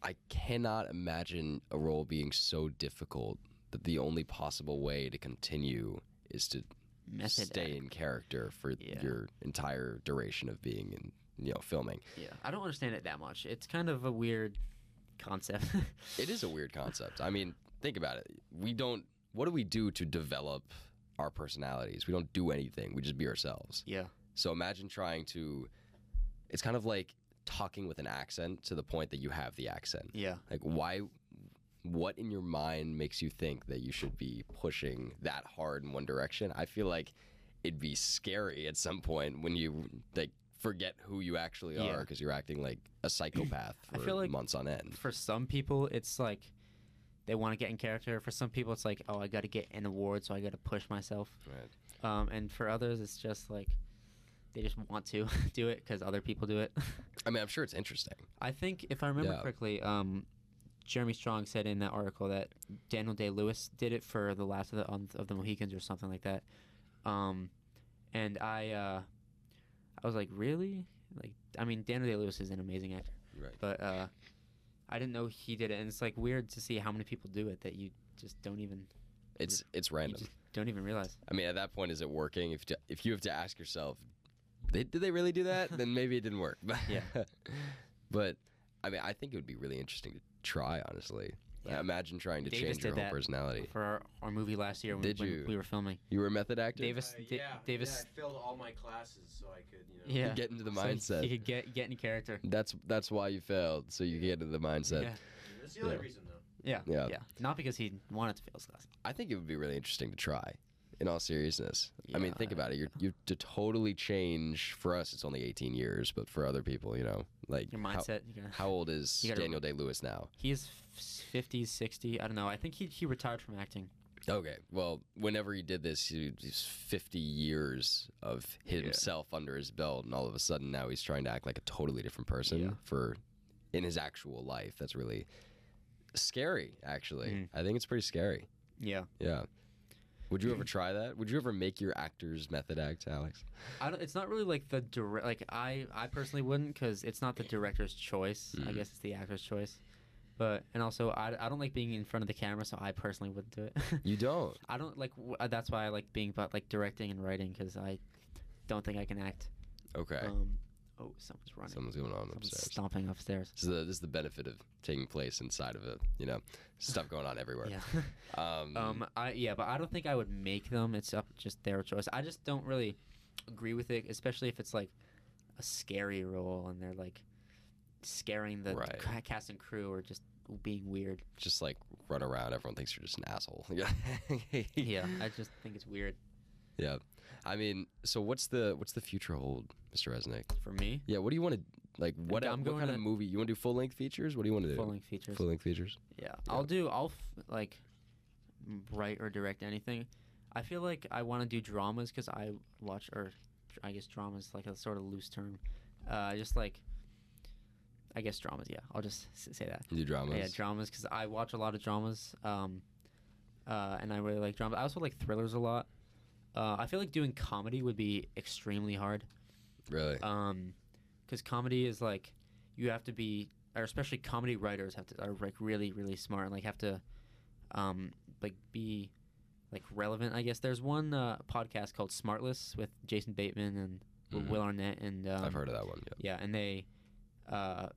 I cannot imagine a role being so difficult that the only possible way to continue is to method stay act. in character for Yeah. your entire duration of being in you know filming. yeah i don't understand it that much it's kind of a weird concept It is a weird concept. I mean, think about it. We don't. What do we do to develop our personalities? We don't do anything. We just be ourselves. yeah So imagine trying to. It's kind of like talking with an accent to the point that you have the accent. yeah Like why? What in your mind makes you think that you should be pushing that hard in one direction? I feel like it'd be scary at some point when you like forget who you actually are because you're acting like a psychopath I for feel like- months on end. for some people it's like they want to get in character for some people it's like oh i gotta get an award so i gotta push myself Right. um, and for others it's just like they just want to do it because other people do it I mean, I'm sure it's interesting. i think if i remember Yeah. correctly um, jeremy strong said in that article that daniel day-lewis did it for the last of the, um, of the mohicans or something like that um, and i uh, i was like really like i mean daniel day-lewis is an amazing actor Right. but uh, I didn't know he did it, and it's like weird to see how many people do it that you just don't even It's it's you random. just don't even realize. I mean, at that point, is it working? If you- if you have to ask yourself, they, did they really do that? then maybe it didn't work. Yeah. but I mean, I think it would be really interesting to try. Honestly, Yeah. imagine trying to Davis change your did whole personality. For our, our movie last year when, Did when you? we were filming, You were a method actor. Davis- Uh, Da- yeah, Davis- Yeah, I failed all my classes so I could, you know. yeah, get into the so he- mindset. he could get get in character. That's that's why you failed, so you get into the mindset. Yeah. That's the only Yeah. reason, though. Yeah, Yeah. yeah, Not because he wanted to fail his class. I think it would be really interesting to try. In all seriousness, I mean, think about it. You're you to totally change. For us, it's only 18 years, but for other people, you know, like Your how- mindset. you're gonna, How, old is gotta- Daniel Day Lewis now? He's fifties, sixty. I don't know. I think he he retired from acting. Okay, well, whenever he did this, he, he's 50 years of himself under his belt, and all of a sudden now he's trying to act like a totally different person Yeah. for in his actual life. That's really scary, actually. Mhm. I think it's pretty scary. Yeah. Yeah. Would you ever try that? Would you ever make your actor's method act, Alex? I don't, it's not really like the direct. Like I, I personally wouldn't because it's not the director's choice. I Mhm. guess it's the actor's choice. But and also I, I don't like being in front of the camera, so I personally wouldn't do it. You don't. I don't like. w- uh, That's why I like being about like directing and writing because I don't think I can act. Okay. Um, oh, someone's running. Someone's going on Someone's upstairs. stomping upstairs. Is, the, this is the benefit of taking place inside of a, you know, stuff going on everywhere. Yeah. Um, um. I yeah, but I don't think I would make them. It's up just their choice. I just don't really agree with it, especially if it's like a scary role and they're like scaring the Right. cast and crew or just being weird. just like run around. Everyone thinks you're just an asshole. Yeah. Yeah, I just think it's weird Yeah. I mean, so what's the what's the future hold, Mr. Resnick? for me. Yeah. What do you want to like? What I'm what going kind of to- movie you want to do? Full length features? What do you want to do? Full length features. Full length features. Yeah, I'll do. I'll f- like write or direct anything. I feel like I want to do dramas because I watch, or I guess dramas like a sort of loose term. Uh, just like I guess dramas. Yeah, I'll just say that. You do dramas. Yeah, dramas because I watch a lot of dramas. Um, uh, and I really like dramas. I also like thrillers a lot. Uh, I feel like doing comedy would be extremely hard. really? Um, because comedy is like you have to be, or especially comedy writers have to are like really really smart and like have to, um, like be like relevant. I guess there's one uh, podcast called Smartless with Jason Bateman and Mhm. Will Arnett and um, I've heard of that one. Yeah. yeah, and they uh,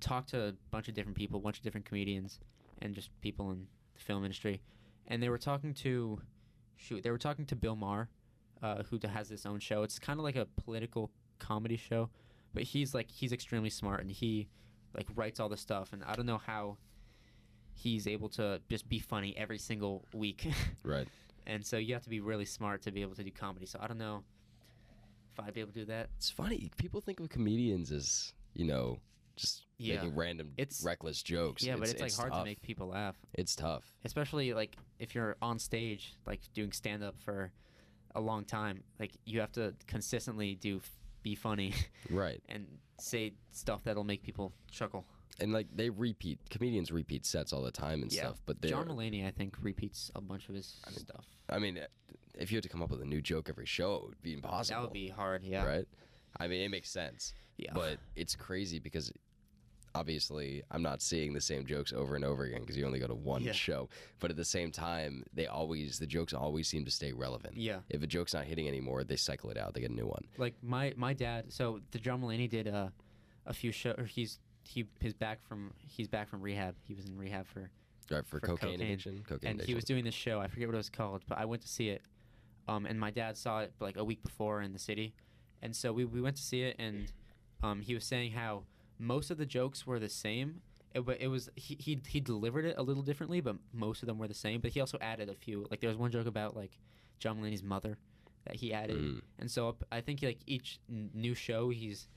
talk to a bunch of different people, a bunch of different comedians, and just people in the film industry. And they were talking to, shoot, they were talking to Bill Maher, uh, who has his own show. It's kind of like a political comedy show, but he's like he's extremely smart and he like writes all the stuff. And I don't know how he's able to just be funny every single week. Right. and so you have to be really smart to be able to do comedy. So I don't know if I'd be able to do that. It's funny. People think of comedians as you know just Yeah. making random It's- reckless jokes. Yeah, but it's, like hard tough. to make people laugh. It's tough. especially like if you're on stage like doing stand up for a long time like you have to consistently do be funny Right. and say stuff that'll make people chuckle And like they repeat comedians repeat sets all the time and Yeah. stuff. But john mulaney i think repeats a bunch of his I mean, stuff I mean, uh, if you had to come up with a new joke every show, it would be impossible. that would be hard yeah Right. I mean, it makes sense. yeah But it's crazy because obviously I'm not seeing the same jokes over and over again because you only go to one Yeah. show. But at the same time, they always the jokes always seem to stay relevant. yeah If a joke's not hitting anymore, they cycle it out. They get a new one. like my my dad so the john mulaney did a a few show or he's he his back from he's back from rehab he was in rehab for Right for, For cocaine, cocaine. addiction. Cocaine and he was doing this show. I forget what it was called, but I went to see it. Um, and my dad saw it like a week before in the city, and so we, we went to see it. And um, he was saying how most of the jokes were the same. It, but it was he, he he delivered it a little differently, but most of them were the same. But he also added a few. Like there was one joke about like John Mulaney's mother that he added, Mm. and so I think like each n- new show he's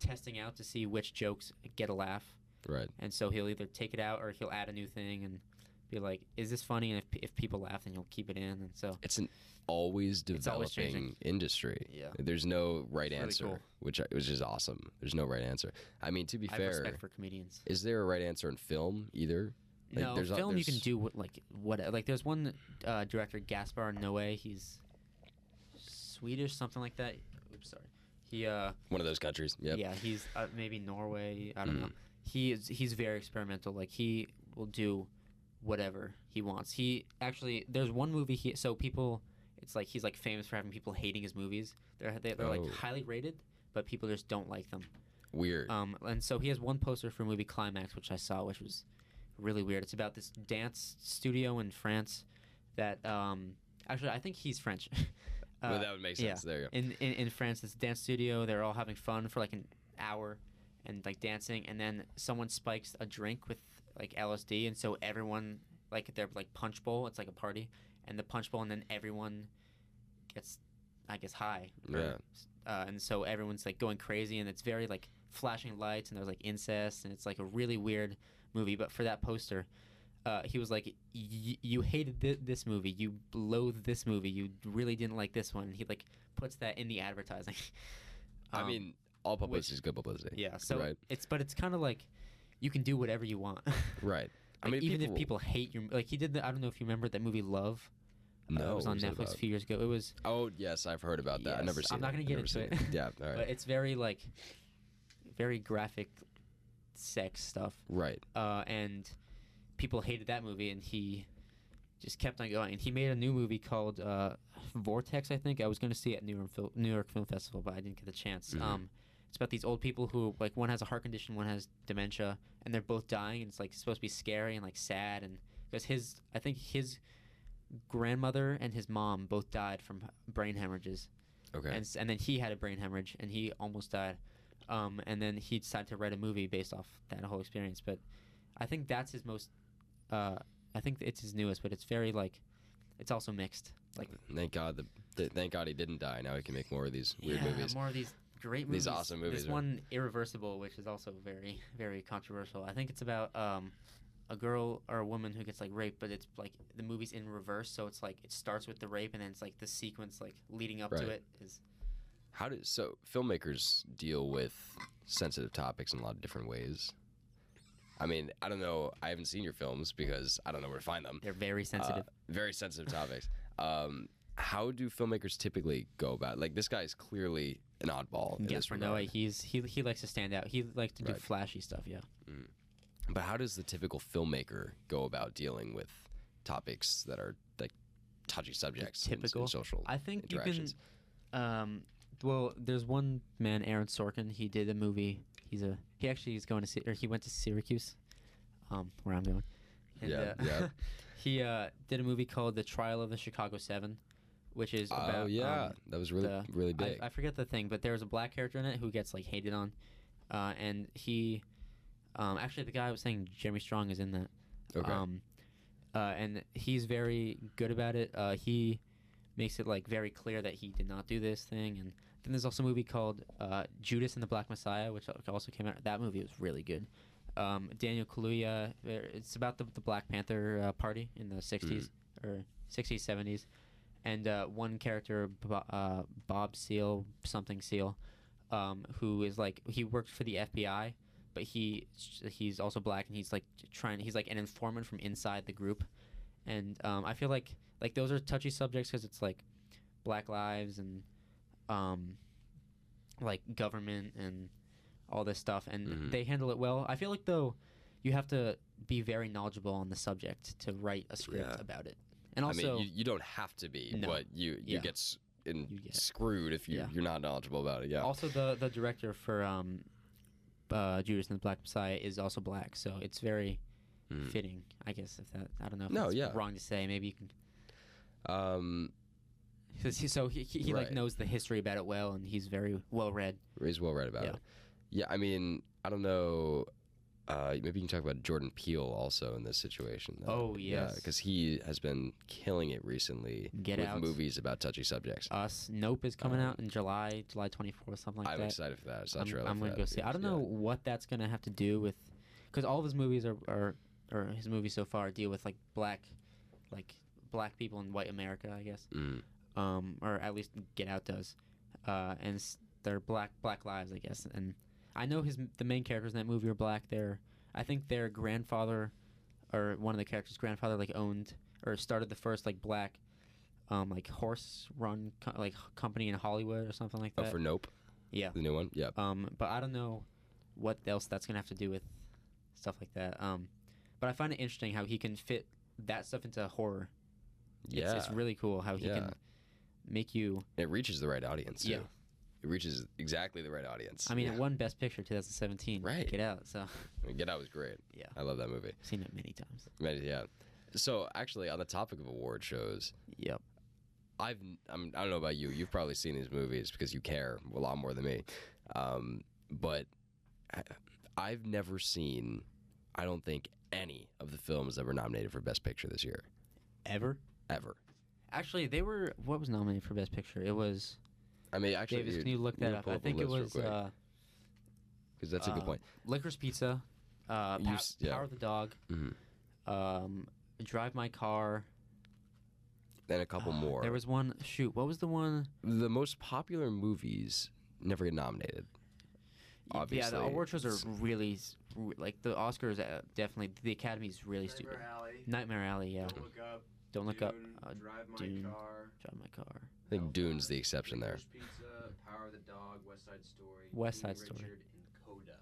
testing out to see which jokes get a laugh right. and so he'll either take it out or he'll add a new thing and be like, "Is this funny?" And if, if people laugh, then you'll keep it in. And so It's an always It's always developing industry. yeah, There's no right really answer, cool. which I, which is awesome. There's no right answer. I mean, to be I fair, respect for comedians. is there a right answer in film either? Like, no, there's a- film you can do what like what like there's one uh, director Gaspar Noé. He's Swedish, something like that. Oops, sorry. He uh One of those countries. Yeah. yeah he's uh, maybe Norway. I don't know. Mm. He is he's very experimental. Like he will do whatever he wants. He actually there's one movie he so people it's like he's like famous for having people hating his movies. They're they, they're Oh. like highly rated, but people just don't like them. Weird. Um, and so he has one poster for movie Climax, which I saw, which was really weird. It's about this dance studio in France that um, actually I think he's French. well, Uh, that would make sense. yeah. There you go. in, in in France, this dance studio. They're all having fun for like an hour, and like dancing, and then someone spikes a drink with like LSD, and so everyone like their like punch bowl. It's like a party, and the punch bowl, and then everyone gets, I guess, high. Yeah. Uh, and so everyone's like going crazy, and it's very like flashing lights, and there's like incest, and it's like a really weird movie. But for that poster. Uh, he was like, "Y- "You hated thi- this movie. You loathed this movie. You really didn't like this one." He like puts that in the advertising. I Um, mean, all publicity is good publicity. yeah. So right. it's but it's kind of like you can do whatever you want. Right. I mean, even people, if people hate your like he did. The, I don't know if you remember that movie Love. Uh, it was on Netflix a few years ago. It was, Oh yes, I've heard about that. I've never Yes, seen. I'm not gonna get into seen it. Yeah. All right. but it's very like very graphic sex stuff. right. uh, and people hated that movie, and he just kept on going. And he made a new movie called uh, Vortex, I think. I was going to see it at New York, New York Film Festival, but I didn't get the chance. Mhm. Um, it's about these old people who, like, one has a heart condition, one has dementia, and they're both dying. And it's like supposed to be scary and like sad, and because his, I think his grandmother and his mom both died from brain hemorrhages Okay. and s- and then he had a brain hemorrhage and he almost died. Um, and then he decided to write a movie based off that whole experience. But I think that's his most. Uh, I think it's his newest, but it's very like, it's also mixed. Like thank God the, the thank God he didn't die. Now he can make more of these weird movies. yeah, movies. more of these great movies. These awesome movies, This right? one, Irreversible, which is also very very controversial. I think it's about um, a girl or a woman who gets like raped, but it's like the movie's in reverse, so it's like it starts with the rape and then it's like the sequence like leading up Right. to it is How do so filmmakers deal with sensitive topics in a lot of different ways? I mean, I don't know. I haven't seen your films because I don't know where to find them. they're very sensitive. Uh, very sensitive topics. Um, how do filmmakers typically go about? Like this guy is clearly an oddball. in Yes, this Noah, he's he he likes to stand out. He likes to do Right. flashy stuff. Yeah. But how does the typical filmmaker go about dealing with topics that are like touchy subjects in, typical. social I think you can. Um, well, there's one man, Aaron Sorkin. He did a movie. He's a he actually is going to or he went to Syracuse, um, where I'm going. And, Yeah, uh, yeah. he uh, did a movie called The Trial of the Chicago Seven, which is Oh about yeah, um, that was really the- really big. I forget the thing, but there was a black character in it who gets like hated on, uh, and he, um, actually the guy I was saying Jeremy Strong is in that. okay. Um, uh, and he's very good about it. Uh, he makes it like very clear that he did not do this thing. And then there's also a movie called uh, Judas and the Black Messiah, which also came out. That movie was really good. Um, Daniel Kaluuya. uh, It's about the, the Black Panther uh, party in the '60s or '60s, '70s, and uh, one character, uh, Bob Seale, something Seale, um, who is like he worked for the FBI, but he he's also black and he's like trying. He's like an informant from inside the group, and um, I feel like like those are touchy subjects because it's like Black lives and um, like government and all this stuff, and Mhm. they handle it well. I feel like though you have to be very knowledgeable on the subject to write a script Yeah. about it, and also I mean, you, you don't have to be, No. but you you Yeah. get s- in, You get- screwed if you Yeah. you're not knowledgeable about it. Yeah. Also, the the director for um, uh, Judas and the Black Messiah is also black, so it's very Mhm. fitting. I guess if that I don't know. If No, yeah. wrong to say. Maybe you can. Um, he, so he, he, he like knows the history about it well, and he's very well read. He's well read about Yeah. it. Yeah, I mean, I don't know. Uh, maybe you can talk about Jordan Peele also in this situation. though. Oh, yeah, yes. because he has been killing it recently Get with Out. movies about touchy subjects. Us Nope is coming Um, out in July, July twenty fourth, something like that. I'm excited for that. I saw a I'm, I'm gonna go see. I don't Yeah. know what that's gonna have to do with, because all of his movies are, are, or his movies so far deal with like black, like black people in white America, I guess. Mm. um, or at least Get Out does, uh, and they're black black lives, I guess. And I know his the main characters in that movie are black. Their I think their grandfather, or one of the characters' grandfather, like owned or started the first like black, um, like horse run co- like company in Hollywood or something like Oh, that. for Nope, yeah. the new one. Yeah. Um, but I don't know what else that's gonna have to do with stuff like that. Um, but I find it interesting how he can fit that stuff into horror. Yeah. It's, it's really cool how he Yeah. can make you it reaches the right audience. Too. Yeah. It reaches exactly the right audience. I mean, yeah. it won Best Picture 2017. Right. Get Out. So I mean, Get Out was great. Yeah. I love that movie. seen it many times. Man, Yeah. So actually, on the topic of award shows, Yep. I've I'm, I don't know about you. You've probably seen these movies because you care a lot more than me. Um, but I, I've never seen. I don't think any of the films that were nominated for Best Picture this year Ever? ever. Actually, they were. What was nominated for Best Picture? It was. I mean, actually, Davis, can you look that up? I think it was uh, because that's a good uh, point. Licorice Pizza, uh, You Pow- s- yeah. Power of the Dog, Mhm. um, Drive My Car. Then a couple uh, more. There was one. Shoot, what was the one? the most popular movies never get nominated. Obviously, yeah, Obviously, the award shows are really s- r- like the Oscars. Uh, definitely, the Academy's really stupid. Nightmare Alley. Nightmare Alley. Yeah. Don't look up. Don't look up. Dune, Uh, Drive my Dune. car. Drive My Car. I think Dune's the exception there. Pizza, Power of the Dog, West Side Story. West King Side Story. Richard, and Coda.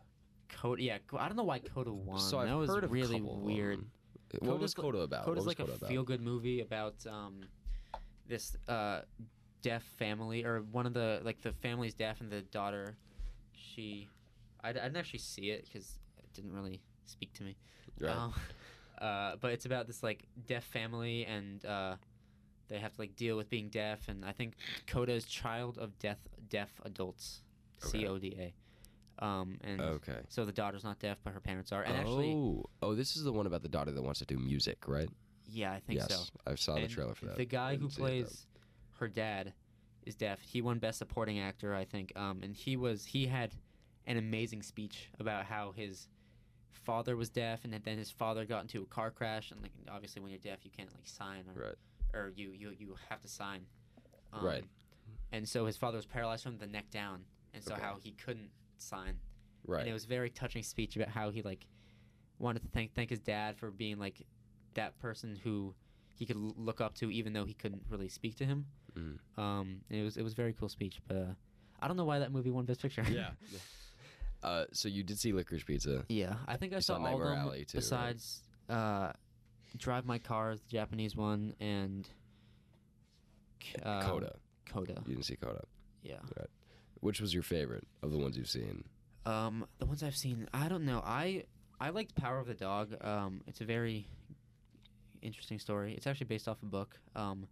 Coda. Yeah. I don't know why Coda won. So I've that was heard of really couple of weird. them. What was Coda's Coda about? Coda's what was like Coda a about? feel-good movie about um, this uh, deaf family, or one of the like the family's deaf, and the daughter, she, I, I didn't actually see it because it didn't really speak to me. Right. Um, uh, but it's about this like deaf family, and uh, they have to like deal with being deaf, and I think Coda is child of deaf deaf adults, Okay. C O D A. Um, and okay. so the daughter's not deaf, but her parents are. And actually, oh, oh, this is the one about the daughter that wants to do music, right? yeah, I think yes, so. I saw the And trailer for that. The guy who plays her dad is deaf. He won Best Supporting Actor, I think. Um, and he was he had an amazing speech about how his father was deaf, and then his father got into a car crash, and like obviously when you're deaf, you can't like sign or Right. Or you you you have to sign. Um, Right. And so his father was paralyzed from the neck down, and so Okay. how he couldn't sign. Right. And it was a very touching speech about how he like wanted to thank thank his dad for being like that person who he could look up to even though he couldn't really speak to him. Mhm. Um, it was it was a very cool speech, but uh, I don't know why that movie won Best Picture. yeah. Uh, so you did see Licorice Pizza. yeah, I think I saw, saw all of Nightmare them Alley, too, right? besides uh, Drive My Car, the Japanese one, and um, Coda. Coda. You didn't see Coda. Yeah. Which was your favorite of the ones you've seen? Um, the ones I've seen, I don't know. I I liked Power of the Dog. Um, it's a very interesting story. It's actually based off a book. Um,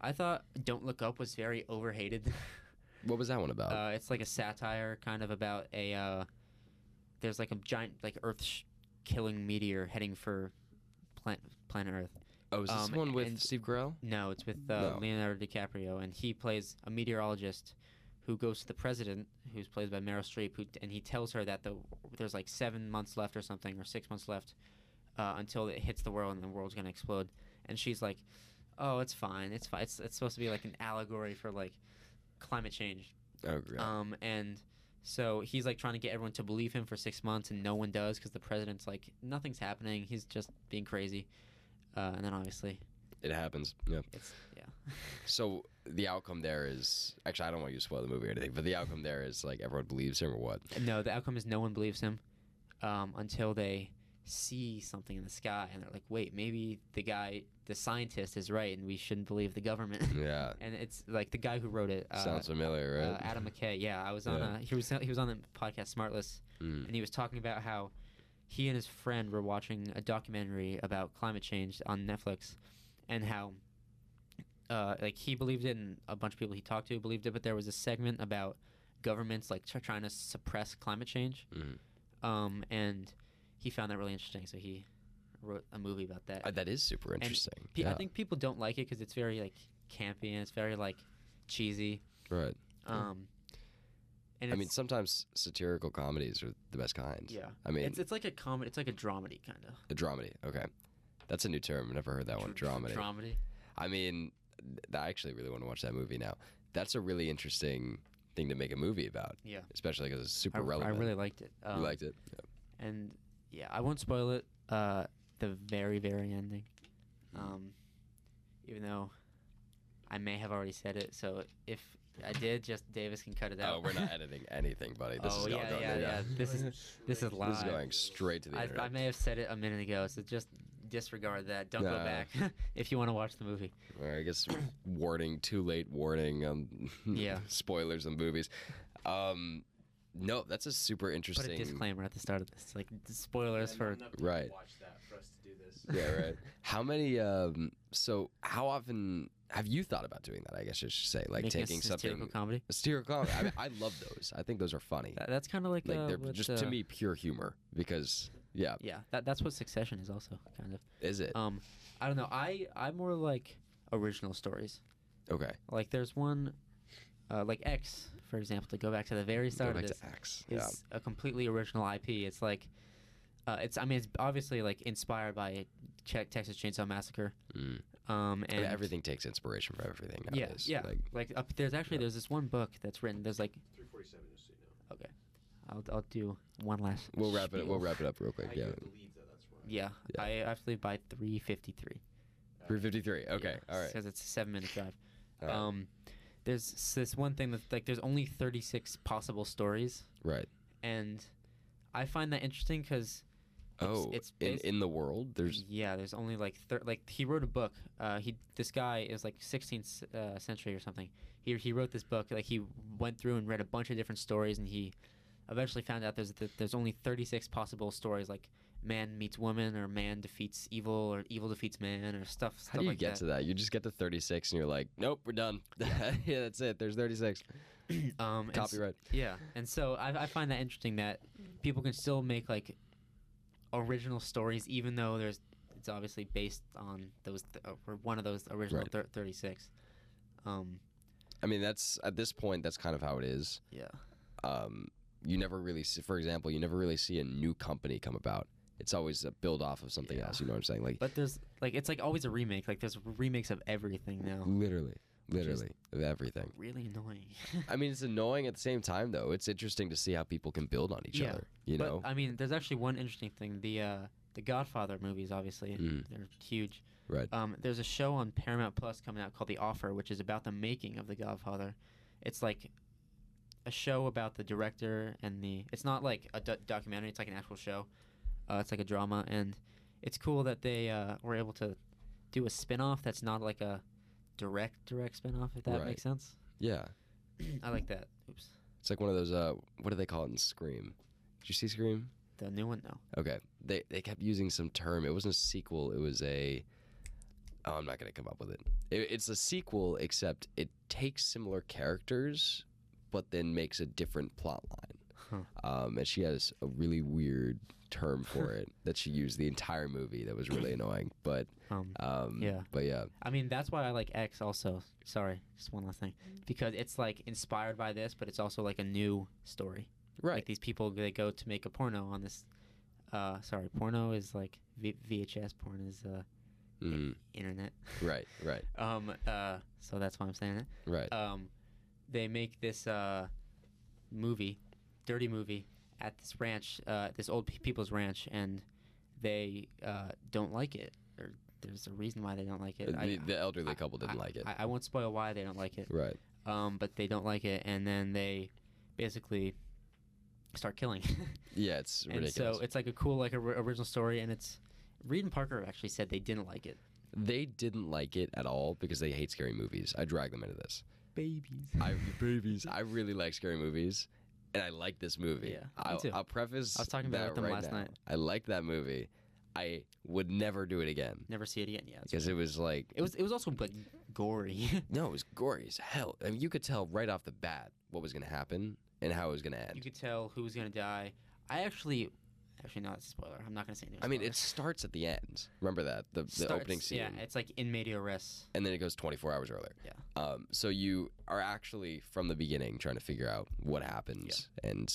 I thought Don't Look Up was very overhated. What was that one about? uh, it's like a satire, kind of about a. Uh, there's like a giant, like Earth-killing meteor heading for plan- planet Earth. oh, is this um, one with and- Steve Carell? No, it's with uh, No. Leonardo DiCaprio, and he plays a meteorologist who goes to the president, who's played by Meryl Streep, who, and he tells her that the there's like seven months left or something, or six months left uh, until it hits the world and the world's gonna explode. And she's like, "Oh, it's fine. It's fine. It's, it's supposed to be like an allegory for like climate change." Oh, great. Um, and so he's like trying to get everyone to believe him for six months, and no one does because the president's like, "Nothing's happening. He's just being crazy." Uh, and then obviously, it happens. Yeah. it's yeah. So the outcome there is actually I don't want you to spoil the movie or anything, but the outcome there is like everyone believes him or what? No, the outcome is no one believes him um, until they see something in the sky and they're like, wait, maybe the guy, the scientist is right and we shouldn't believe the government. Yeah. and it's like the guy who wrote it. Uh, Sounds familiar, uh, right? Adam McKay. Yeah, I was on. Yeah. A, he was he was on the podcast Smartless, Mm. and he was talking about how he and his friend were watching a documentary about climate change on Netflix, and how uh, like he believed it, and a bunch of people he talked to believed it, but there was a segment about governments like tr- trying to suppress climate change, Mhm. um, and he found that really interesting. So he wrote a movie about that. Uh, that is super interesting. Pe- yeah. I think people don't like it because it's very like campy and it's very like cheesy. right. Um, and I mean, sometimes satirical comedies are the best kind. yeah, I mean, it's it's like a comedy. It's like a dramedy kind of. a dramedy. Okay. That's a new term. I've never heard that one. Dramedy. Dramedy. I mean, th- I actually really want to watch that movie now. That's a really interesting thing to make a movie about. Yeah. Especially because it's super I relevant. I really liked it. Um, you liked it? And yeah, I won't spoil it. Uh, the very very ending. Um, even though I may have already said it, so if I did, just Davis can cut it out. Oh, we're not editing anything, buddy. This oh is all yeah, going yeah, yeah. This is this is live. This is going straight to the I, internet. I may have said it a minute ago, so just disregard that. Don't go Nah. back if you want to watch the movie. Or I guess warning, too late warning. Um, Yeah. spoilers and movies. Um, no, that's a super interesting. Put interesting. a disclaimer at the start of this, like spoilers Yeah, for. not enough people Right. Watch that for us to do this. yeah, right. How many? Um, so how often have you thought about doing that? I guess I should say, like making a taking satirical something. comedy. A satirical comedy. I, mean, I love those. I think those are funny. That, that's kind of like, Like uh, they're just uh, to me pure humor because yeah, Yeah, that that's what Succession is also kind of. is it Um, I don't know. I I more like original stories. okay? Like there's one, uh, like X, for example, to go back to the very Go start back of this, to X. is a completely original IP. It's like, uh, it's I mean it's obviously like inspired by Ch- Texas Chainsaw Massacre. Mm. Um, and Yeah, everything takes inspiration from everything Yeah, nowadays. yeah. Like, Like up, there's actually Yeah. there's this one book that's written. There's like 347 just so you know. I'll I'll do one last. we'll wrap it. spiel. We'll wrap it up real quick. I Yeah. have to that's why. Yeah, Yeah. I have to leave by 3:53. Three fifty three. Okay. All right. Because it's a seven minute drive. All right. Um, there's this one thing that's like there's only 36 possible stories, right. and I find that interesting because Oh, it's in in the world, there's yeah, there's only like thir- like he wrote a book. Uh, he this guy is like 16th uh, century or something. He he wrote this book. Like he went through and read a bunch of different stories, and he eventually found out there's that there's only 36 possible stories like man meets woman or man defeats evil or evil defeats man or stuff. How do you like get that. to that? You just get to 36 and you're like, nope, we're done. yeah, that's it. There's 36. um, and s- Copyright. Yeah, and so I, I find that interesting that people can still make like original stories, even though there's it's obviously based on those th- or one of those original Right. thir- thirty six. Um, I mean, that's at this point, that's kind of how it is. yeah, Um, you never really, see, for example, you never really see a new company come about. It's always a build off of something Yeah. else. You know what I'm saying? Like but there's like it's like always a remake. Like there's remakes of everything now. literally, literally of everything. Really annoying. I mean, it's annoying at the same time, though. It's interesting to see how people can build on each Yeah, other. You but know? I mean, there's actually one interesting thing. The uh, the Godfather movies, obviously, Mm. they're huge. Right. Um, there's a show on Paramount Plus coming out called The Offer, which is about the making of The Godfather. It's like a show about the director and the. It's not like a do- documentary. It's like an actual show. Uh, it's like a drama, and it's cool that they uh, were able to do a spin-off that's not like a direct direct spinoff if that Right. makes sense. Yeah, I like that. Oops. it's like one of those. Uh, what do they call it in Scream? Did you see Scream? The new one no. Okay, they they kept using some term. It wasn't a sequel. It was a. Oh, I'm not gonna come up with it. it. It's a sequel, except it takes similar characters, but then makes a different plot line. Huh. Um, and she has a really weird term for it that she used the entire movie. That was really annoying. But Um um, Yeah. But yeah, I mean that's why I like X also. Sorry, just one last thing. Because it's like inspired by this, but it's also like a new story. right. Like these people they go to make a porno on this uh sorry, porno is like v- VHS porn is uh Mhm. internet. Right. Right. Um uh so that's why I'm saying it. Right. um, they make this uh, movie, dirty movie, at this ranch, uh, this old people's ranch, and they uh, don't like it. Or there's a reason why they don't like it. the, the elderly I- couple didn't I- like it. I, I won't spoil why they don't like it. right. Um, but they don't like it, and then they basically start killing. Yeah, it's and ridiculous. so it's like a cool, like a r- original story, and it's. Reed and Parker actually said they didn't like it. they didn't like it at all because they hate scary movies. I drag them into this. Babies. I babies. I really like scary movies, and I like this movie. Yeah, I'll, too. I'll preface. I was talking about it that with them right last now. night. I liked that movie. I would never do it again Never see it again. Yeah, because it was like It was it was also like gory. no, it was gory as hell. I mean, you could tell right off the bat what was going to happen and how it was going to end. you could tell who was gonna die. I actually, actually no, that's a spoiler. I'm not gonna say. Any I mean, it starts at the end. Remember that the, the Starts- opening scene, Yeah, it's like in media res. and then it goes 24 hours earlier. Yeah. Um, so you are actually from the beginning trying to figure out what happens, and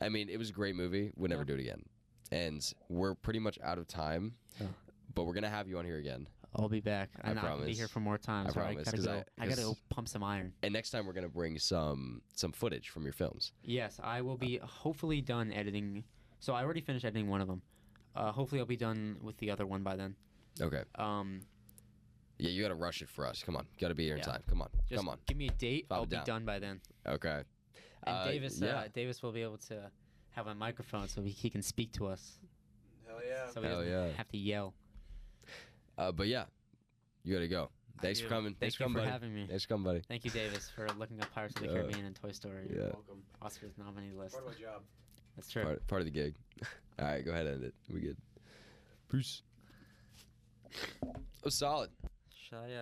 I mean, it was a great movie. Would never Yeah. do it again. And we're pretty much out of time, Yeah. but we're gonna have you on here again. I'll be back. I I'm not gonna be promise. here for more time. I so promise, I gotta 'cause go. I- I, gotta go 'cause- pump some iron. And next time we're gonna bring some some footage from your films. Yes, I will be hopefully done editing. So I already finished editing one of them. Uh, hopefully I'll be done with the other one by then. Okay. Um, Yeah, you gotta rush it for us. Come on, you gotta be here in Yeah. time. Come on, just come on. give me a date. Bob I'll be down. done by then. Okay. And Uh, Davis, yeah. uh, Davis will be able to have a microphone so he, he can speak to us. Hell yeah. So he Hell doesn't yeah. have to yell. Uh, but yeah, you gotta go. Thanks for coming. Thank Thanks you for for coming, buddy. having me. Thanks for coming, buddy. Thank you, Davis, for looking up Pirates of the Uh, Caribbean and Toy Story. Yeah. Welcome. Oscars nominee list. Part of my job. That's true. Part, part of the gig. All right, go ahead and end it. We good. Peace. Oh, solid. Should I, uh,